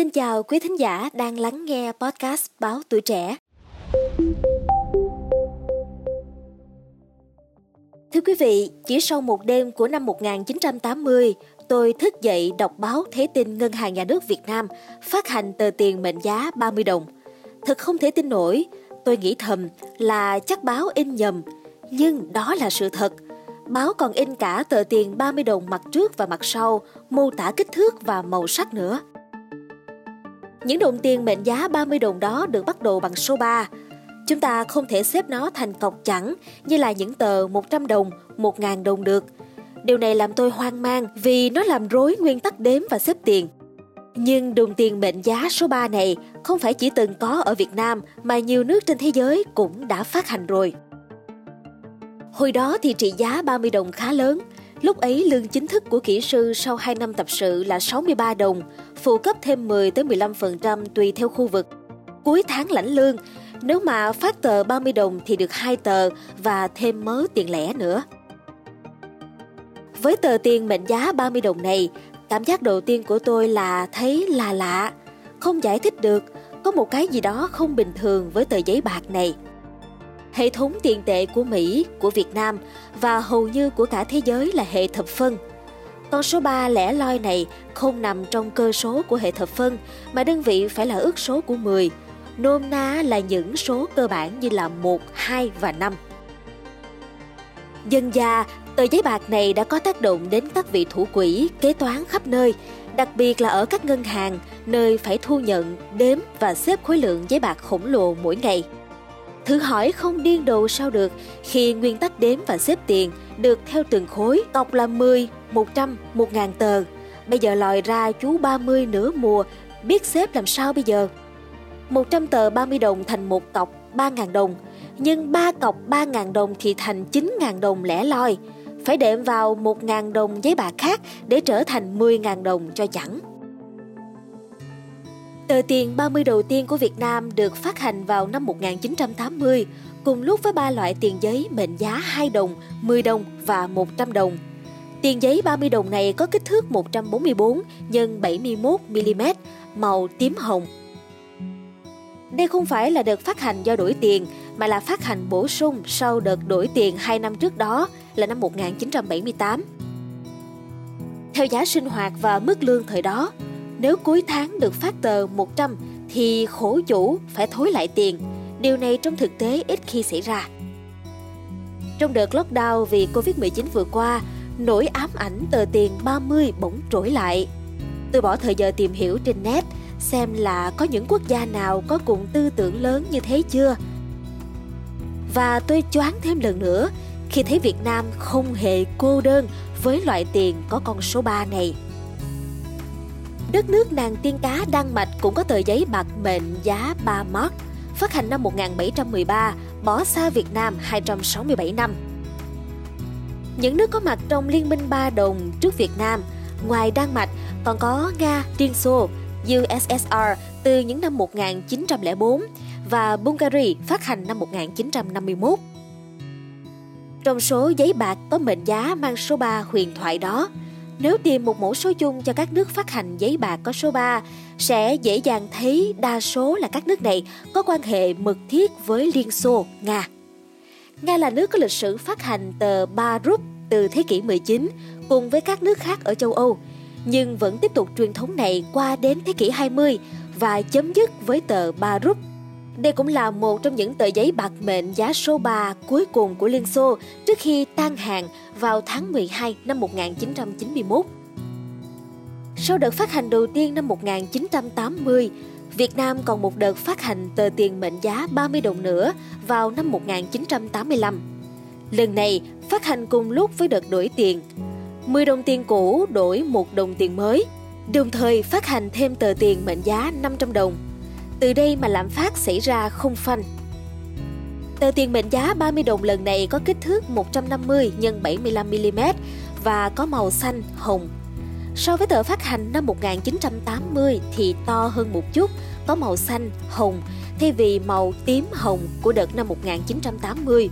Xin chào quý thính giả đang lắng nghe podcast Báo Tuổi Trẻ. Thưa quý vị, chỉ sau một đêm của năm 1980, tôi thức dậy đọc báo Thế tin Ngân hàng Nhà nước Việt Nam phát hành tờ tiền mệnh giá 30 đồng. Thật không thể tin nổi, tôi nghĩ thầm là chắc báo in nhầm, nhưng đó là sự thật. Báo còn in cả tờ tiền 30 đồng mặt trước và mặt sau, mô tả kích thước và màu sắc nữa. Những đồng tiền mệnh giá 30 đồng đó được bắt đầu bằng số 3. Chúng ta không thể xếp nó thành cọc chẵn như là những tờ 100 đồng, 1.000 đồng được. Điều này làm tôi hoang mang vì nó làm rối nguyên tắc đếm và xếp tiền. Nhưng đồng tiền mệnh giá số 3 này không phải chỉ từng có ở Việt Nam mà nhiều nước trên thế giới cũng đã phát hành rồi. Hồi đó thì trị giá 30 đồng khá lớn, Lúc ấy lương chính thức của kỹ sư sau 2 năm tập sự là 63 đồng, phụ cấp thêm 10 tới 15% tùy theo khu vực. Cuối tháng lãnh lương, nếu mà phát tờ 30 đồng thì được 2 tờ và thêm mớ tiền lẻ nữa. Với tờ tiền mệnh giá 30 đồng này, cảm giác đầu tiên của tôi là thấy là lạ, không giải thích được, có một cái gì đó không bình thường với tờ giấy bạc này hệ thống tiền tệ của Mỹ, của Việt Nam và hầu như của cả thế giới là hệ thập phân. Con số 3 lẻ loi này không nằm trong cơ số của hệ thập phân mà đơn vị phải là ước số của 10, nôm na là những số cơ bản như là 1, 2 và 5. Dân gia, tờ giấy bạc này đã có tác động đến các vị thủ quỹ, kế toán khắp nơi, đặc biệt là ở các ngân hàng, nơi phải thu nhận, đếm và xếp khối lượng giấy bạc khổng lồ mỗi ngày. Thử hỏi không điên đồ sao được khi nguyên tắc đếm và xếp tiền được theo từng khối, cọc là 10, 100, 1 ngàn tờ. Bây giờ lòi ra chú 30 nửa mùa, biết xếp làm sao bây giờ? 100 tờ 30 đồng thành một cọc 3.000 đồng, nhưng 3 cọc 3.000 đồng thì thành 9.000 đồng lẻ loi. Phải đệm vào 1.000 đồng giấy bạc khác để trở thành 10.000 đồng cho chẳng. Tờ tiền 30 đầu tiên của Việt Nam được phát hành vào năm 1980, cùng lúc với ba loại tiền giấy mệnh giá 2 đồng, 10 đồng và 100 đồng. Tiền giấy 30 đồng này có kích thước 144 x 71 mm, màu tím hồng. Đây không phải là đợt phát hành do đổi tiền, mà là phát hành bổ sung sau đợt đổi tiền 2 năm trước đó là năm 1978. Theo giá sinh hoạt và mức lương thời đó, nếu cuối tháng được phát tờ 100 thì khổ chủ phải thối lại tiền. Điều này trong thực tế ít khi xảy ra. Trong đợt lockdown vì Covid-19 vừa qua, nỗi ám ảnh tờ tiền 30 bỗng trỗi lại. Tôi bỏ thời giờ tìm hiểu trên net xem là có những quốc gia nào có cùng tư tưởng lớn như thế chưa. Và tôi choáng thêm lần nữa khi thấy Việt Nam không hề cô đơn với loại tiền có con số 3 này. Đất nước nàng tiên cá Đan Mạch cũng có tờ giấy bạc mệnh giá 3 mark, phát hành năm 1713, bỏ xa Việt Nam 267 năm. Những nước có mặt trong Liên minh ba đồng trước Việt Nam, ngoài Đan Mạch còn có Nga, Liên Xô, USSR từ những năm 1904 và Bulgaria phát hành năm 1951. Trong số giấy bạc có mệnh giá mang số 3 huyền thoại đó, nếu tìm một mẫu số chung cho các nước phát hành giấy bạc có số 3, sẽ dễ dàng thấy đa số là các nước này có quan hệ mật thiết với Liên Xô, Nga. Nga là nước có lịch sử phát hành tờ 3 rúp từ thế kỷ 19 cùng với các nước khác ở châu Âu, nhưng vẫn tiếp tục truyền thống này qua đến thế kỷ 20 và chấm dứt với tờ 3 rúp đây cũng là một trong những tờ giấy bạc mệnh giá số 3 cuối cùng của Liên Xô trước khi tan hàng vào tháng 12 năm 1991. Sau đợt phát hành đầu tiên năm 1980, Việt Nam còn một đợt phát hành tờ tiền mệnh giá 30 đồng nữa vào năm 1985. Lần này phát hành cùng lúc với đợt đổi tiền. 10 đồng tiền cũ đổi một đồng tiền mới, đồng thời phát hành thêm tờ tiền mệnh giá 500 đồng từ đây mà lạm phát xảy ra không phanh. Tờ tiền mệnh giá 30 đồng lần này có kích thước 150 x 75 mm và có màu xanh, hồng. So với tờ phát hành năm 1980 thì to hơn một chút, có màu xanh, hồng thay vì màu tím hồng của đợt năm 1980.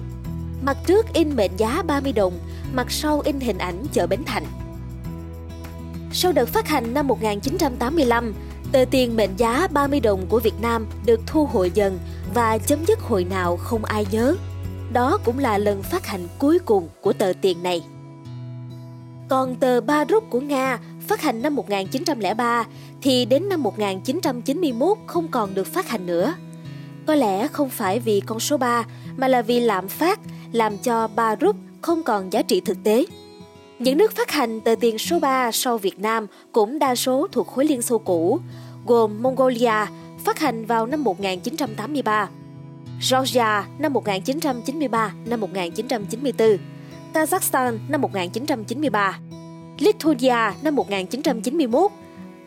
Mặt trước in mệnh giá 30 đồng, mặt sau in hình ảnh chợ Bến Thành. Sau đợt phát hành năm 1985, Tờ tiền mệnh giá 30 đồng của Việt Nam được thu hồi dần và chấm dứt hồi nào không ai nhớ. Đó cũng là lần phát hành cuối cùng của tờ tiền này. Còn tờ Ba Rút của Nga phát hành năm 1903 thì đến năm 1991 không còn được phát hành nữa. Có lẽ không phải vì con số 3 mà là vì lạm phát làm cho Ba Rút không còn giá trị thực tế. Những nước phát hành tờ tiền số 3 sau Việt Nam cũng đa số thuộc khối Liên Xô cũ, gồm Mongolia phát hành vào năm 1983, Georgia năm 1993 năm 1994, Kazakhstan năm 1993, Lithuania năm 1991,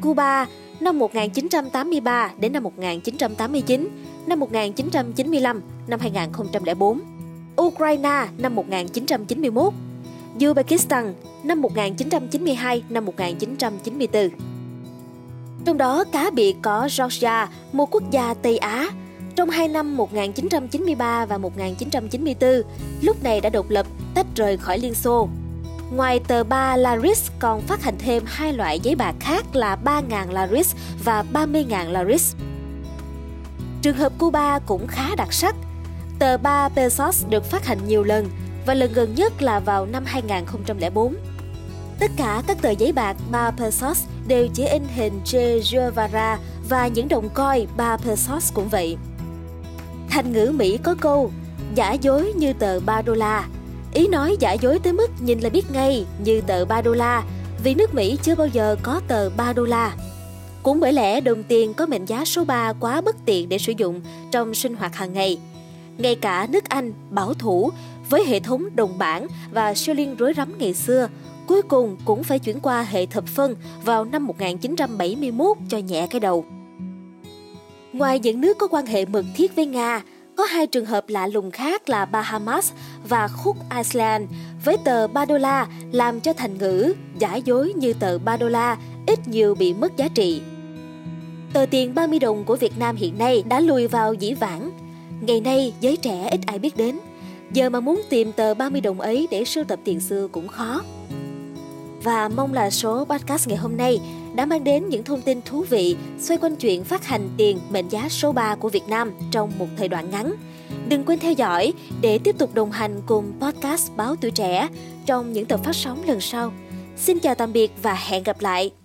Cuba năm 1983 đến năm 1989, năm 1995, năm 2004, Ukraine năm 1991, Uzbekistan năm 1992 năm 1994. Trong đó cá biệt có Georgia, một quốc gia Tây Á, trong hai năm 1993 và 1994, lúc này đã độc lập, tách rời khỏi Liên Xô. Ngoài tờ 3 Laris còn phát hành thêm hai loại giấy bạc khác là 3.000 Laris và 30.000 Laris. Trường hợp Cuba cũng khá đặc sắc. Tờ 3 Pesos được phát hành nhiều lần và lần gần nhất là vào năm 2004. Tất cả các tờ giấy bạc 3 pesos đều chỉ in hình Che Guevara và những đồng coi 3 pesos cũng vậy. Thành ngữ Mỹ có câu, giả dối như tờ 3 đô la. Ý nói giả dối tới mức nhìn là biết ngay như tờ 3 đô la, vì nước Mỹ chưa bao giờ có tờ 3 đô la. Cũng bởi lẽ đồng tiền có mệnh giá số 3 quá bất tiện để sử dụng trong sinh hoạt hàng ngày. Ngay cả nước Anh bảo thủ với hệ thống đồng bảng và siêu liên rối rắm ngày xưa, cuối cùng cũng phải chuyển qua hệ thập phân vào năm 1971 cho nhẹ cái đầu. Ngoài những nước có quan hệ mật thiết với Nga, có hai trường hợp lạ lùng khác là Bahamas và Cook iceland với tờ 3 đô la làm cho thành ngữ giả dối như tờ 3 đô la ít nhiều bị mất giá trị. Tờ tiền 30 đồng của Việt Nam hiện nay đã lùi vào dĩ vãng. Ngày nay giới trẻ ít ai biết đến. Giờ mà muốn tìm tờ 30 đồng ấy để sưu tập tiền xưa cũng khó. Và mong là số podcast ngày hôm nay đã mang đến những thông tin thú vị xoay quanh chuyện phát hành tiền mệnh giá số 3 của Việt Nam trong một thời đoạn ngắn. Đừng quên theo dõi để tiếp tục đồng hành cùng podcast Báo Tuổi Trẻ trong những tập phát sóng lần sau. Xin chào tạm biệt và hẹn gặp lại!